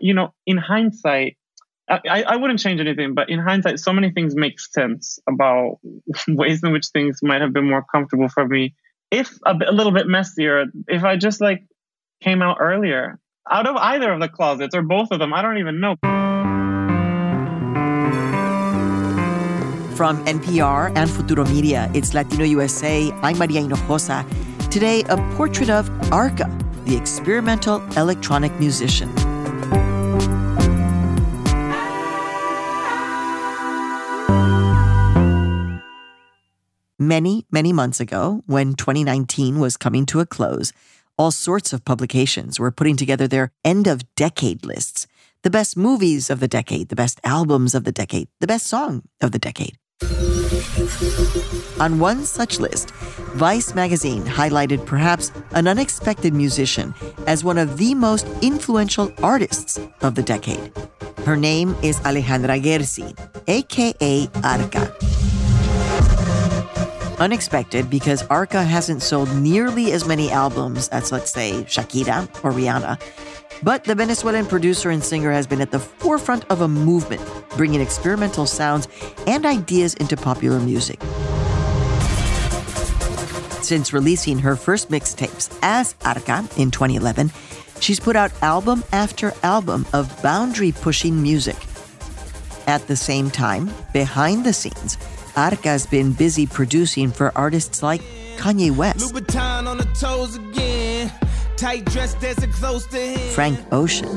you know, in hindsight, I, I wouldn't change anything, but in hindsight, so many things make sense about ways in which things might have been more comfortable for me. If a, bit, a little bit messier, if I just like came out earlier out of either of the closets or both of them, I don't even know. From NPR and Futuro Media, it's Latino USA. I'm Maria Hinojosa. Today, a portrait of Arca, the experimental electronic musician. Many, many months ago, when 2019 was coming to a close, all sorts of publications were putting together their end of decade lists the best movies of the decade, the best albums of the decade, the best song of the decade. On one such list, Vice magazine highlighted perhaps an unexpected musician as one of the most influential artists of the decade. Her name is Alejandra Ghersi, aka Arca. Unexpected because Arca hasn't sold nearly as many albums as, let's say, Shakira or Rihanna. But the Venezuelan producer and singer has been at the forefront of a movement, bringing experimental sounds and ideas into popular music. Since releasing her first mixtapes as Arca in 2011, she's put out album after album of boundary pushing music. At the same time, behind the scenes, Arca's been busy producing for artists like Kanye West, Frank Ocean,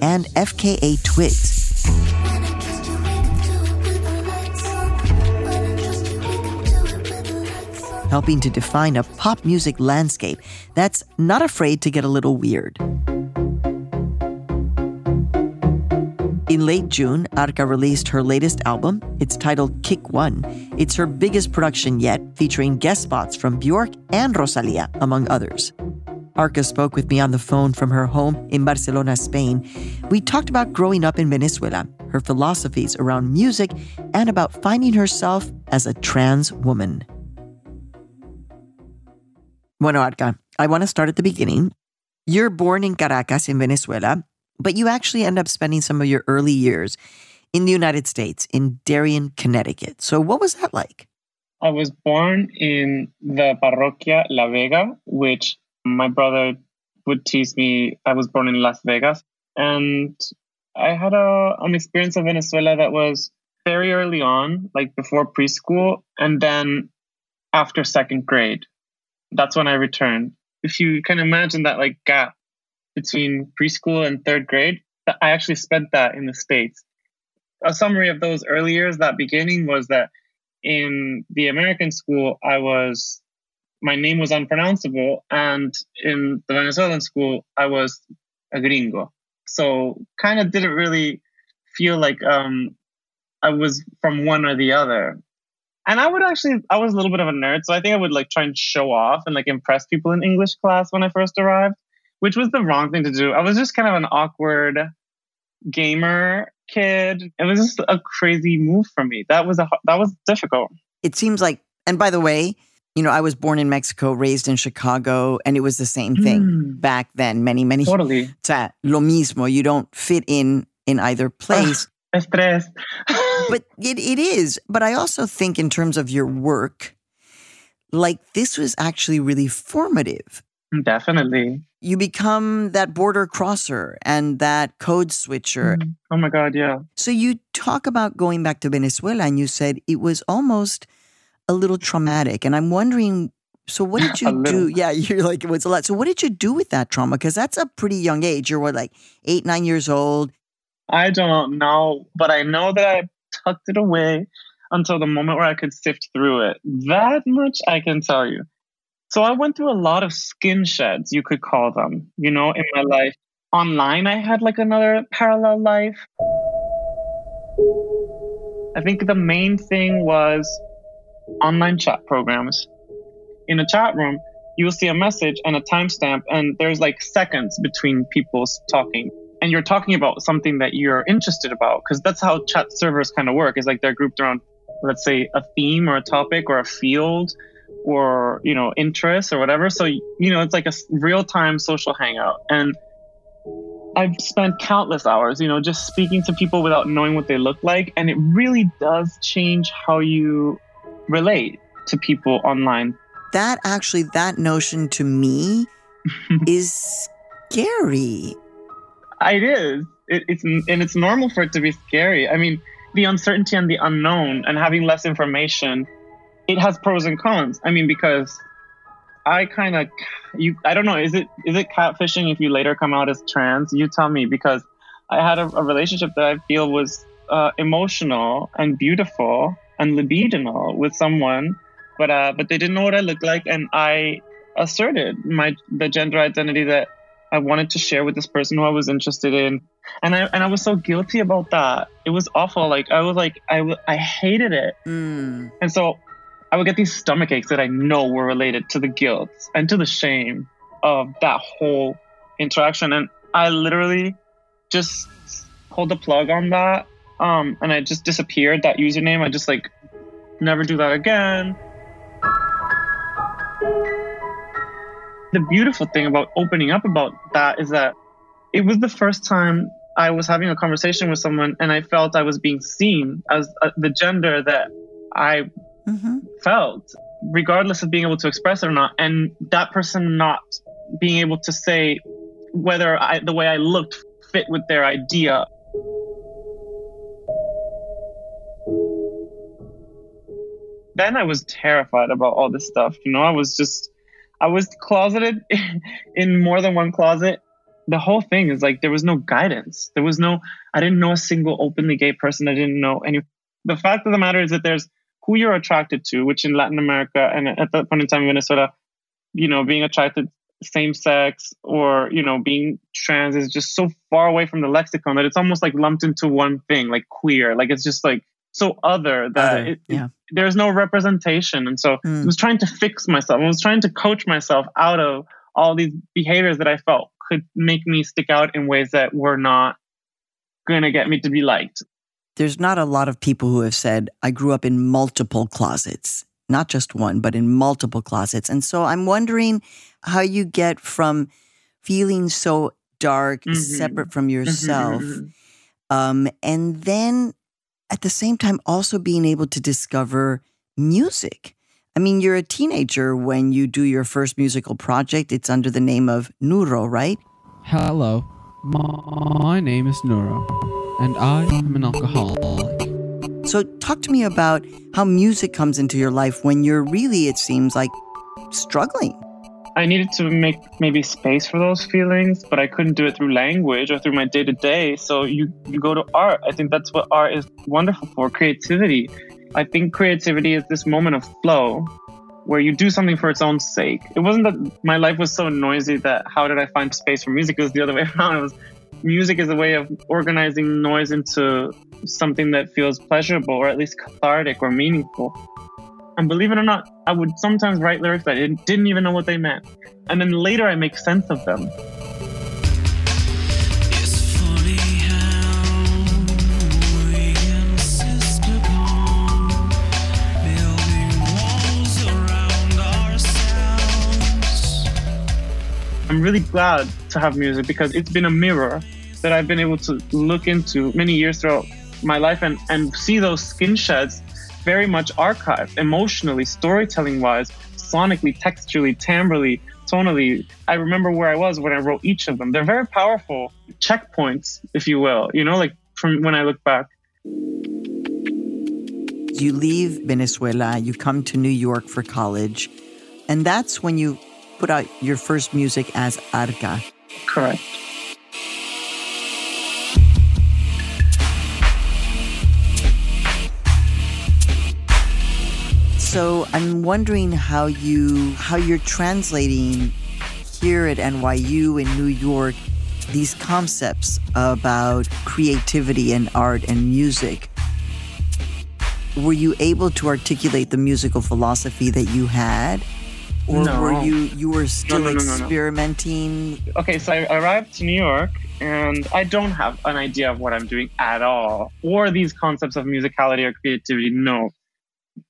and FKA Twigs. Helping to define a pop music landscape that's not afraid to get a little weird. In late June, Arca released her latest album. It's titled Kick One. It's her biggest production yet, featuring guest spots from Bjork and Rosalia, among others. Arca spoke with me on the phone from her home in Barcelona, Spain. We talked about growing up in Venezuela, her philosophies around music, and about finding herself as a trans woman. Bueno, Arca, I want to start at the beginning. You're born in Caracas in Venezuela, but you actually end up spending some of your early years in the United States, in Darien, Connecticut. So, what was that like? I was born in the parroquia La Vega, which my brother would tease me. I was born in Las Vegas. And I had a, an experience of Venezuela that was very early on, like before preschool, and then after second grade. That's when I returned. If you can imagine that like gap between preschool and third grade. I actually spent that in the States. A summary of those early years, that beginning was that in the American school, I was, my name was unpronounceable. And in the Venezuelan school, I was a gringo. So kind of didn't really feel like um, I was from one or the other. And I would actually, I was a little bit of a nerd. So I think I would like try and show off and like impress people in English class when I first arrived which was the wrong thing to do. I was just kind of an awkward gamer kid. It was just a crazy move for me. That was a that was difficult. It seems like and by the way, you know, I was born in Mexico, raised in Chicago, and it was the same thing mm. back then, many, many Totally. O lo mismo. You don't fit in in either place. Estrés. but it, it is. But I also think in terms of your work, like this was actually really formative. Definitely you become that border crosser and that code switcher. Mm. Oh my God, yeah. So you talk about going back to Venezuela and you said it was almost a little traumatic. And I'm wondering, so what did you do? Yeah, you're like, it was a lot. So what did you do with that trauma? Because that's a pretty young age. You're what, like eight, nine years old? I don't know, but I know that I tucked it away until the moment where I could sift through it. That much I can tell you. So I went through a lot of skin sheds, you could call them, you know, in my life. Online, I had like another parallel life. I think the main thing was online chat programs. In a chat room, you will see a message and a timestamp, and there's like seconds between people talking. And you're talking about something that you're interested about, because that's how chat servers kind of work. Is like they're grouped around, let's say, a theme or a topic or a field or you know interests or whatever. So you know it's like a real time social hangout and. I've spent countless hours, you know, just speaking to people without knowing what they look like. And it really does change how you relate to people online. That actually, that notion to me is scary. It is. It, it's and it's normal for it to be scary. I mean, the uncertainty and the unknown and having less information, it has pros and cons. I mean, because I kind of you I don't know is it is it catfishing if you later come out as trans? You tell me because I had a, a relationship that I feel was uh, emotional and beautiful and libidinal with someone, but uh, but they didn't know what I looked like, and I asserted my the gender identity that I wanted to share with this person who I was interested in, and I and I was so guilty about that. It was awful. Like I was like I I hated it, mm. and so I would get these stomach aches that I know were related to the guilt and to the shame of that whole interaction, and I literally just pulled the plug on that, um, and I just disappeared that username. I just like never do that again. the beautiful thing about opening up about that is that it was the first time I was having a conversation with someone and I felt I was being seen as uh, the gender that I mm-hmm. felt, regardless of being able to express it or not. And that person not being able to say whether I, the way I looked fit with their idea. Then I was terrified about all this stuff. You know, I was just I was closeted in more than one closet. The whole thing is like there was no guidance. There was no, I didn't know a single openly gay person. I didn't know any. The fact of the matter is that there's who you're attracted to, which in Latin America and at that point in time in Venezuela, you know, being attracted same sex or, you know, being trans is just so far away from the lexicon that it's almost like lumped into one thing, like queer. Like it's just like so other that other, it, yeah. it, there's no representation. And so mm. I was trying to fix myself. I was trying to coach myself out of all these behaviors that I felt could make me stick out in ways that were not going to get me to be liked. There's not a lot of people who have said, I grew up in multiple closets, not just one, but in multiple closets. And so I'm wondering how you get from feeling so dark, mm-hmm. separate from yourself, mm-hmm. um, and then at the same time also being able to discover music. I mean, you're a teenager when you do your first musical project. It's under the name of Nuuro, right? Hello. My name is Nora, and I am an alcoholic. So, talk to me about how music comes into your life when you're really, it seems like, struggling. I needed to make maybe space for those feelings, but I couldn't do it through language or through my day to day. So you, you go to art. I think that's what art is wonderful for creativity. I think creativity is this moment of flow where you do something for its own sake. It wasn't that my life was so noisy that how did I find space for music? It was the other way around. It was music is a way of organizing noise into something that feels pleasurable or at least cathartic or meaningful. And believe it or not, I would sometimes write lyrics that I didn't even know what they meant. And then later I make sense of them. I'm really glad to have music because it's been a mirror that I've been able to look into many years throughout my life and, and see those skin sheds very much archived emotionally, storytelling wise, sonically, texturally, timbrally, tonally. I remember where I was when I wrote each of them. They're very powerful checkpoints, if you will, you know, like from when I look back. You leave Venezuela, you come to New York for college, and that's when you put out your first music as Arca. Correct. So I'm wondering how you how you're translating here at NYU in New York these concepts about creativity and art and music. Were you able to articulate the musical philosophy that you had? Or no. were you you were still no, no, experimenting? Okay, so I arrived to New York and I don't have an idea of what I'm doing at all, or these concepts of musicality or creativity. No,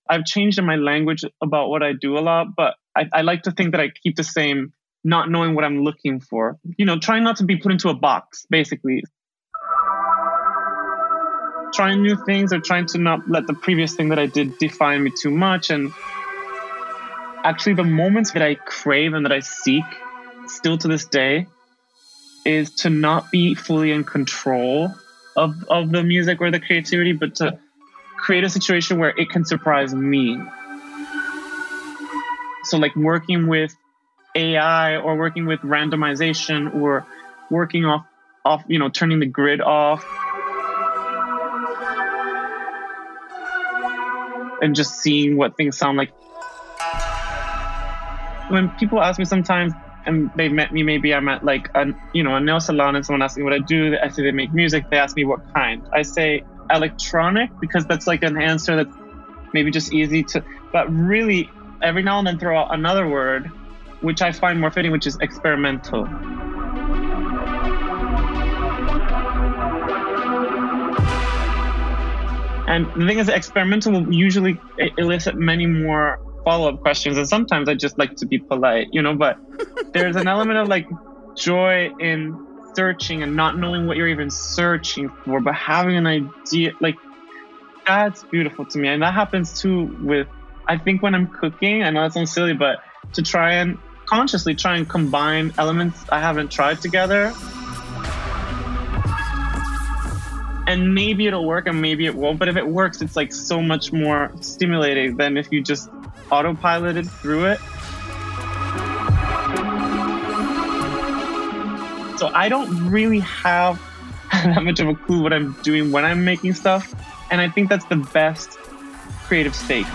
I've changed in my language about what I do a lot, but I, I like to think that I keep the same, not knowing what I'm looking for. You know, trying not to be put into a box, basically. Trying new things or trying to not let the previous thing that I did define me too much. And actually, the moments that I crave and that I seek still to this day is to not be fully in control of, of the music or the creativity, but to create a situation where it can surprise me. So, like working with AI or working with randomization or working off, off, you know, turning the grid off. And just seeing what things sound like. When people ask me sometimes, and they've met me, maybe I'm at like a you know a nail salon, and someone asks me what I do. I say they make music. They ask me what kind. I say electronic because that's like an answer that's maybe just easy to. But really, every now and then throw out another word, which I find more fitting, which is experimental. And the thing is, experimental will usually elicit many more follow up questions. And sometimes I just like to be polite, you know, but there's an element of like joy in searching and not knowing what you're even searching for, but having an idea. Like, that's beautiful to me. And that happens too with, I think, when I'm cooking. I know that sounds silly, but to try and consciously try and combine elements I haven't tried together. And maybe it'll work and maybe it won't. But if it works, it's like so much more stimulating than if you just autopiloted through it. So I don't really have that much of a clue what I'm doing when I'm making stuff. And I think that's the best creative state.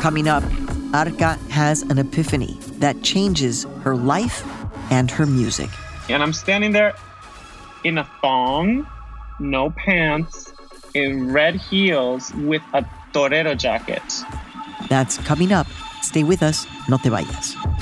Coming up, Arca has an epiphany that changes her life and her music. And I'm standing there in a thong no pants, in red heels with a torero jacket. That's coming up. Stay with us, no te vayas.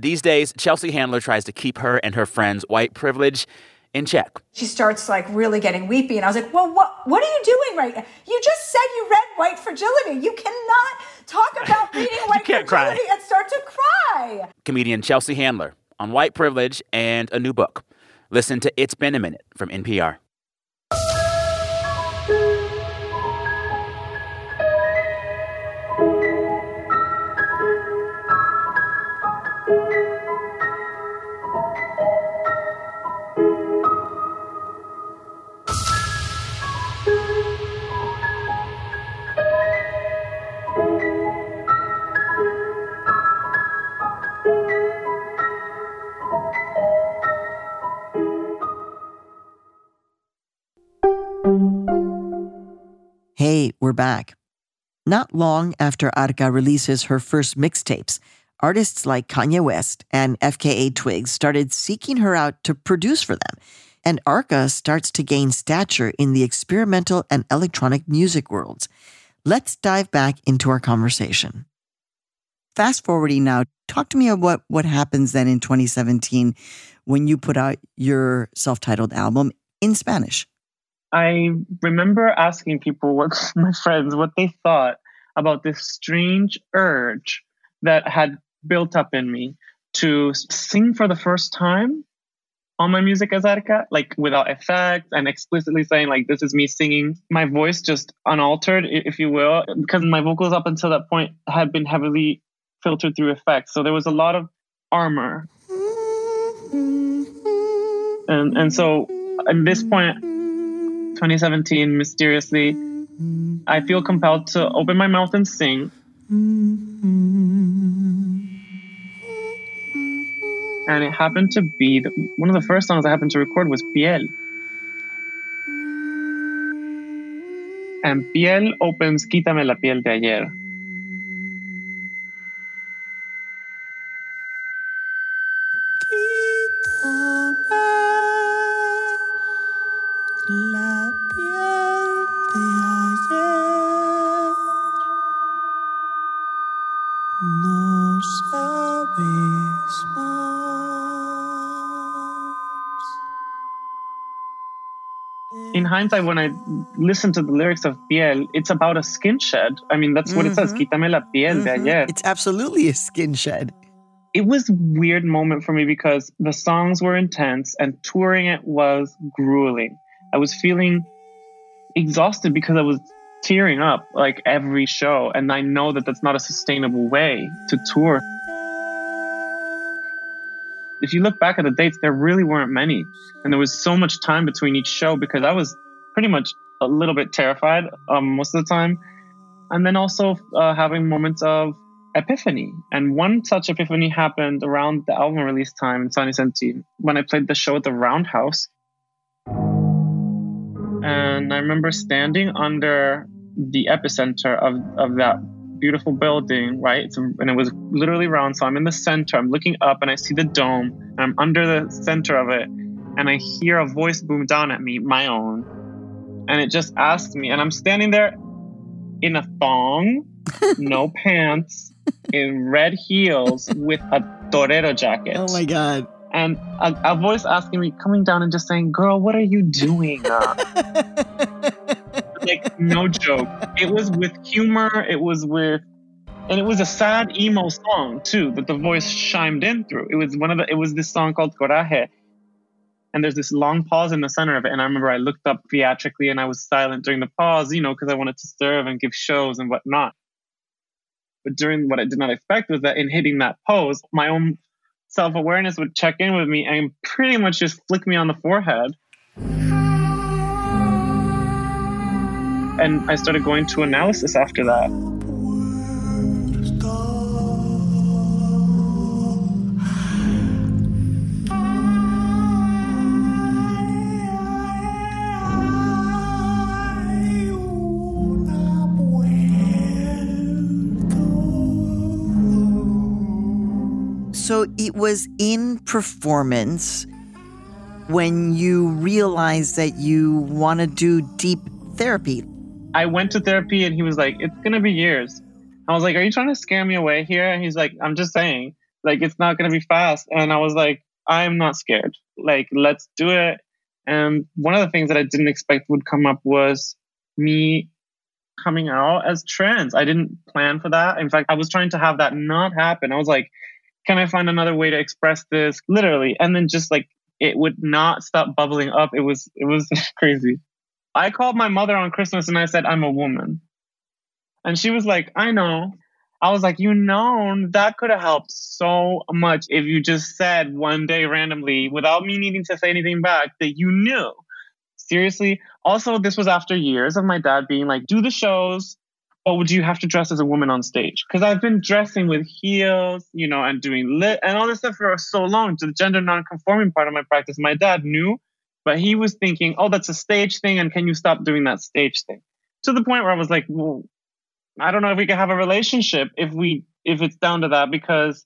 These days, Chelsea Handler tries to keep her and her friends' white privilege in check. She starts like really getting weepy, and I was like, "Well, what what are you doing right now? You just said you read White Fragility. You cannot talk about reading White Fragility cry. and start to cry." Comedian Chelsea Handler on white privilege and a new book. Listen to It's Been a Minute from NPR. Back. Not long after Arca releases her first mixtapes, artists like Kanye West and FKA Twigs started seeking her out to produce for them, and Arca starts to gain stature in the experimental and electronic music worlds. Let's dive back into our conversation. Fast forwarding now, talk to me about what, what happens then in 2017 when you put out your self titled album in Spanish. I remember asking people, what my friends, what they thought about this strange urge that had built up in me to sing for the first time on my music as Arca, like without effects and explicitly saying like this is me singing. My voice just unaltered, if you will, because my vocals up until that point had been heavily filtered through effects. So there was a lot of armor. And and so at this point 2017, mysteriously, I feel compelled to open my mouth and sing. And it happened to be the, one of the first songs I happened to record was Piel. And Piel opens Quítame la piel de ayer. In hindsight, when I listen to the lyrics of Piel, it's about a skin shed. I mean, that's what mm-hmm. it says. Mm-hmm. Quítame la piel mm-hmm. de ayer. It's absolutely a skin shed. It was a weird moment for me because the songs were intense and touring it was grueling. I was feeling exhausted because I was tearing up like every show. And I know that that's not a sustainable way to tour if you look back at the dates, there really weren't many. And there was so much time between each show because I was pretty much a little bit terrified um, most of the time. And then also uh, having moments of epiphany. And one such epiphany happened around the album release time in 2017 when I played the show at the Roundhouse. And I remember standing under the epicenter of, of that beautiful building, right? and it was literally round. So I'm in the center. I'm looking up and I see the dome. And I'm under the center of it. And I hear a voice boom down at me, my own. And it just asked me. And I'm standing there in a thong, no pants, in red heels with a torero jacket. Oh my God. And a, a voice asking me, coming down and just saying, Girl, what are you doing? Uh? like no joke. It was with humor. It was with, and it was a sad emo song too that the voice chimed in through. It was one of the. It was this song called Coraje, and there's this long pause in the center of it. And I remember I looked up theatrically and I was silent during the pause, you know, because I wanted to serve and give shows and whatnot. But during what I did not expect was that in hitting that pose, my own self awareness would check in with me and pretty much just flick me on the forehead. and I started going to analysis after that. So it was in performance when you realized that you want to do deep therapy. I went to therapy and he was like, it's going to be years. I was like, are you trying to scare me away here? And he's like, I'm just saying, like, it's not going to be fast. And I was like, I'm not scared. Like, let's do it. And one of the things that I didn't expect would come up was me coming out as trans. I didn't plan for that. In fact, I was trying to have that not happen. I was like, can I find another way to express this literally? And then just like it would not stop bubbling up. It was it was crazy. I called my mother on Christmas and I said, I'm a woman. And she was like, I know. I was like, you know, that could have helped so much if you just said one day randomly, without me needing to say anything back, that you knew. Seriously. Also, this was after years of my dad being like, do the shows, or would you have to dress as a woman on stage? Because I've been dressing with heels, you know, and doing lit and all this stuff for so long to the gender non-conforming part of my practice. My dad knew but he was thinking, oh, that's a stage thing. And can you stop doing that stage thing? To the point where I was like, well, I don't know if we can have a relationship if we, if it's down to that, because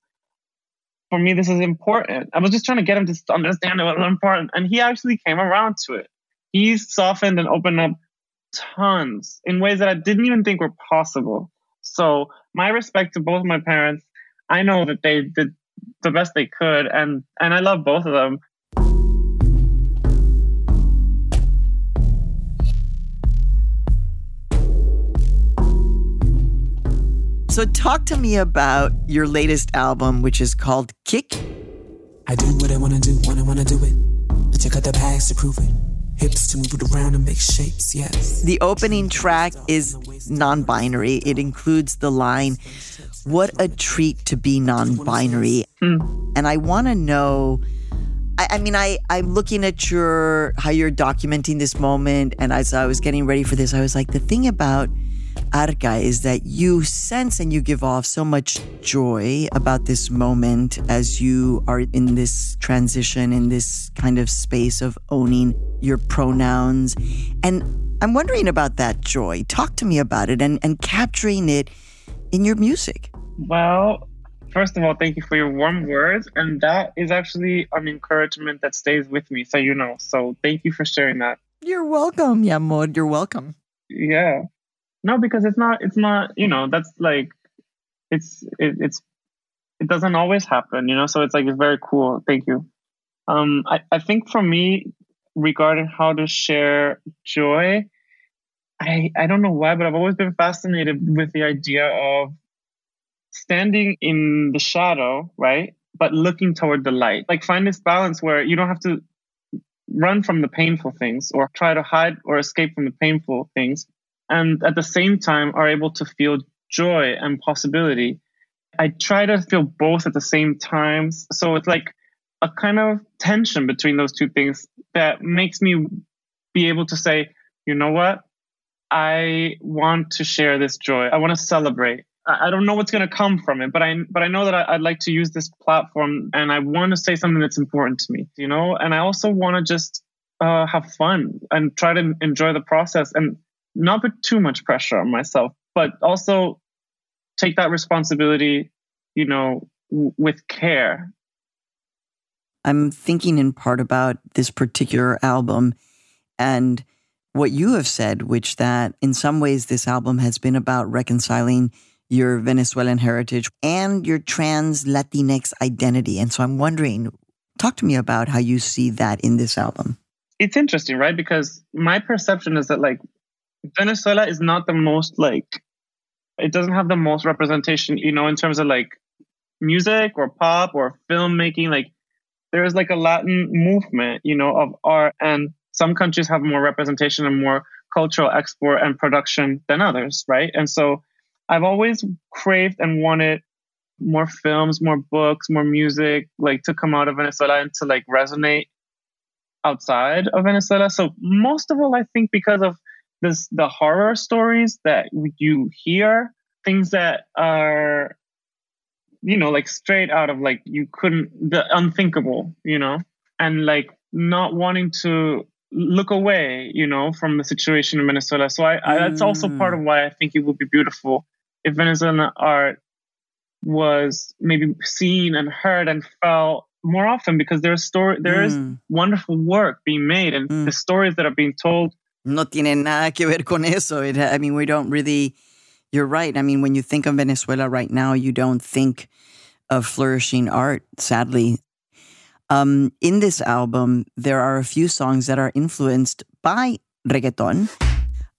for me, this is important. I was just trying to get him to understand it was important. And he actually came around to it. He's softened and opened up tons in ways that I didn't even think were possible. So my respect to both my parents. I know that they did the best they could and and I love both of them. So, talk to me about your latest album, which is called Kick. I do what I wanna do when I wanna do it. I check out the bags to prove it. Hips to move it around and make shapes, yes. The opening track is non binary. It includes the line, What a treat to be non binary. Mm. And I wanna know I, I mean, I I'm looking at your how you're documenting this moment, and as I was getting ready for this, I was like, the thing about Arca is that you sense and you give off so much joy about this moment as you are in this transition, in this kind of space of owning your pronouns. And I'm wondering about that joy. Talk to me about it and, and capturing it in your music. Well, first of all, thank you for your warm words. And that is actually an encouragement that stays with me. So, you know, so thank you for sharing that. You're welcome, Yamod. You're welcome. Yeah. No, because it's not, it's not, you know, that's like, it's, it, it's, it doesn't always happen, you know? So it's like, it's very cool. Thank you. Um, I, I think for me, regarding how to share joy, I, I don't know why, but I've always been fascinated with the idea of standing in the shadow, right? But looking toward the light. Like find this balance where you don't have to run from the painful things or try to hide or escape from the painful things. And at the same time are able to feel joy and possibility. I try to feel both at the same time. So it's like a kind of tension between those two things that makes me be able to say, you know what? I want to share this joy. I want to celebrate. I don't know what's going to come from it, but I but I know that I, would like to use this platform, and I want to say something that's important to me, you know. And I also want to just uh, have fun and try to enjoy the process, and not put too much pressure on myself, but also take that responsibility, you know, w- with care. I'm thinking in part about this particular album, and what you have said, which that in some ways this album has been about reconciling your Venezuelan heritage and your trans Latinx identity. And so I'm wondering, talk to me about how you see that in this album. It's interesting, right? Because my perception is that like Venezuela is not the most like it doesn't have the most representation, you know, in terms of like music or pop or filmmaking. Like there is like a Latin movement, you know, of art and some countries have more representation and more cultural export and production than others, right? And so I've always craved and wanted more films, more books, more music, like to come out of Venezuela and to like resonate outside of Venezuela. So most of all, I think because of this, the horror stories that you hear, things that are, you know, like straight out of like you couldn't the unthinkable, you know, and like not wanting to look away, you know, from the situation in Venezuela. So I, I, that's also part of mm. why I think it would be beautiful if Venezuelan art was maybe seen and heard and felt more often because there's story there mm. is wonderful work being made and mm. the stories that are being told no tiene nada que ver con eso. It, i mean we don't really you're right. I mean when you think of venezuela right now you don't think of flourishing art sadly. Um, in this album there are a few songs that are influenced by reggaeton.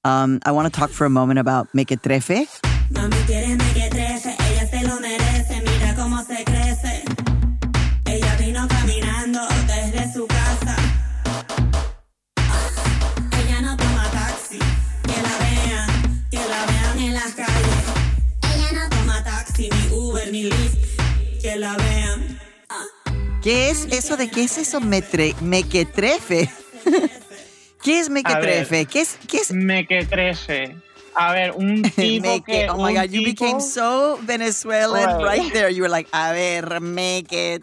Um, i want to talk for a moment about mequetrefe. Mami que la vean. ¿Qué es eso de qué es eso metre, mequetrefe? ¿Qué es mequetrefe? ¿Qué es, qué es? Mequetrefe a ver, un tipo que. oh my God, you became so Venezuelan right. right. there. You were like, a ver, me que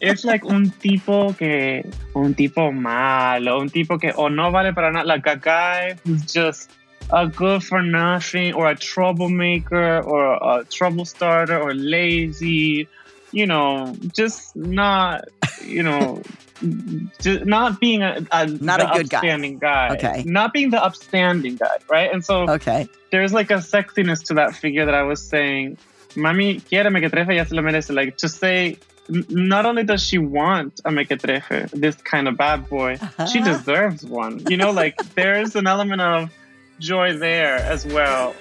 It's like un tipo que. Un tipo malo. Un tipo que o no vale para nada. Like a guy who's just a good for nothing or a troublemaker or a trouble starter or lazy. You know, just not, you know. Just not being a, a not a good upstanding guy. guy. Okay. Not being the upstanding guy, right? And so okay. there's like a sexiness to that figure that I was saying. Mami quiere mequetrefe, ya se lo merece. Like to say, not only does she want a mequetrefe, this kind of bad boy, uh-huh. she deserves one. You know, like there's an element of joy there as well.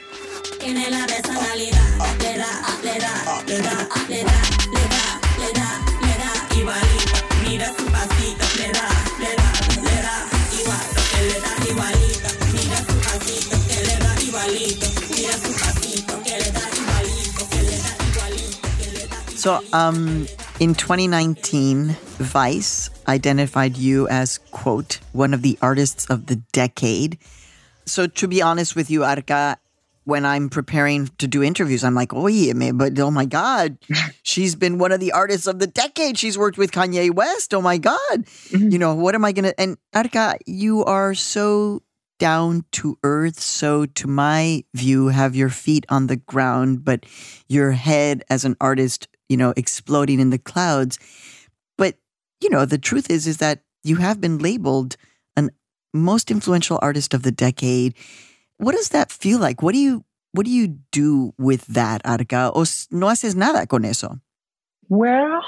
So, um, In 2019, Vice identified you as, quote, one of the artists of the decade. So, to be honest with you, Arca, when I'm preparing to do interviews, I'm like, oh, yeah, but oh my God, she's been one of the artists of the decade. She's worked with Kanye West. Oh my God. Mm-hmm. You know, what am I going to? And Arca, you are so down to earth. So, to my view, have your feet on the ground, but your head as an artist, you know, exploding in the clouds. But, you know, the truth is, is that you have been labeled most influential artist of the decade. What does that feel like? What do you what do you do with that, Arca? O no haces nada con eso? Well,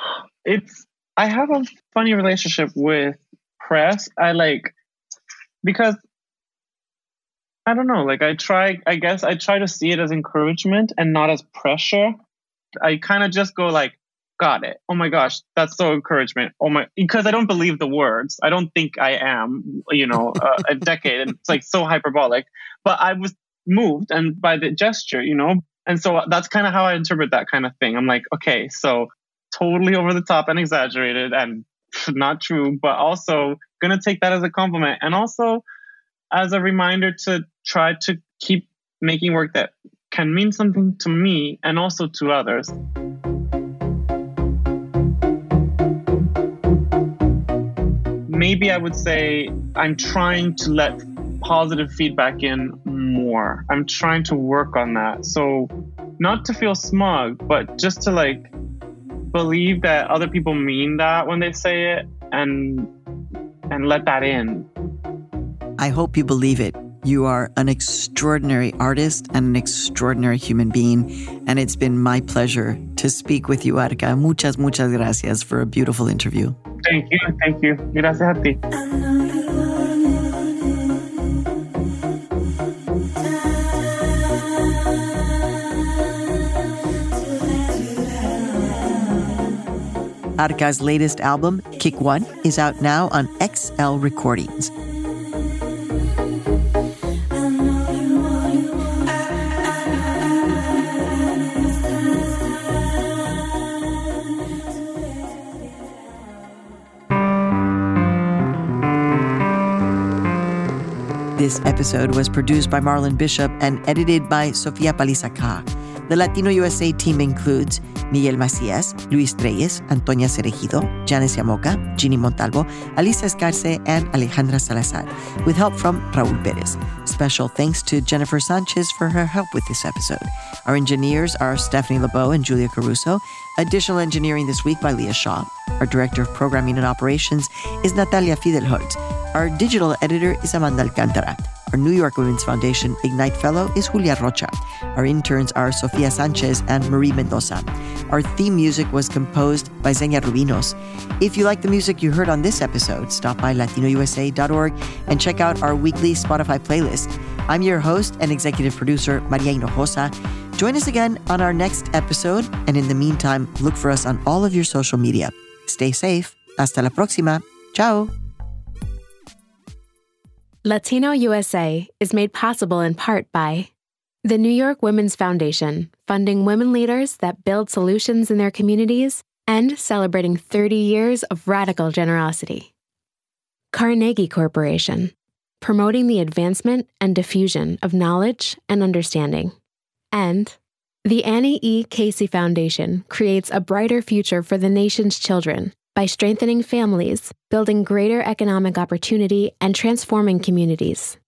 it's I have a funny relationship with press. I like because I don't know. Like I try, I guess I try to see it as encouragement and not as pressure. I kind of just go like, got it. Oh my gosh, that's so encouragement. Oh my, because I don't believe the words. I don't think I am, you know, uh, a decade. And it's like so hyperbolic. But I was moved and by the gesture, you know, and so that's kind of how I interpret that kind of thing. I'm like, okay, so totally over the top and exaggerated and not true, but also gonna take that as a compliment. And also as a reminder to try to keep making work that can mean something to me and also to others. Maybe I would say I'm trying to let positive feedback in more. I'm trying to work on that. So, not to feel smug, but just to like believe that other people mean that when they say it and and let that in I hope you believe it. You are an extraordinary artist and an extraordinary human being. And it's been my pleasure to speak with you, Arca. Muchas, muchas gracias for a beautiful interview. Thank you. Thank you. Gracias a ti. Arca's latest album, Kick One, is out now on XL Recordings. This episode was produced by Marlon Bishop and edited by Sofia Paliza The Latino USA team includes Miguel Macias, Luis Reyes, Antonia Cerrejón, Janice Llamoca, Ginny Montalvo, Alisa Escarce, and Alejandra Salazar, with help from Raul Perez. Special thanks to Jennifer Sanchez for her help with this episode. Our engineers are Stephanie Lebow and Julia Caruso. Additional engineering this week by Leah Shaw. Our director of programming and operations is Natalia Fidelholtz. Our digital editor is Amanda Alcantara. Our New York Women's Foundation Ignite Fellow is Julia Rocha. Our interns are Sofia Sanchez and Marie Mendoza. Our theme music was composed by Xenia Rubinos. If you like the music you heard on this episode, stop by latinousa.org and check out our weekly Spotify playlist. I'm your host and executive producer, Maria Hinojosa. Join us again on our next episode, and in the meantime, look for us on all of your social media. Stay safe. Hasta la próxima. Ciao. Latino USA is made possible in part by the New York Women's Foundation, funding women leaders that build solutions in their communities and celebrating 30 years of radical generosity. Carnegie Corporation, promoting the advancement and diffusion of knowledge and understanding. And the Annie E. Casey Foundation creates a brighter future for the nation's children by strengthening families, building greater economic opportunity, and transforming communities.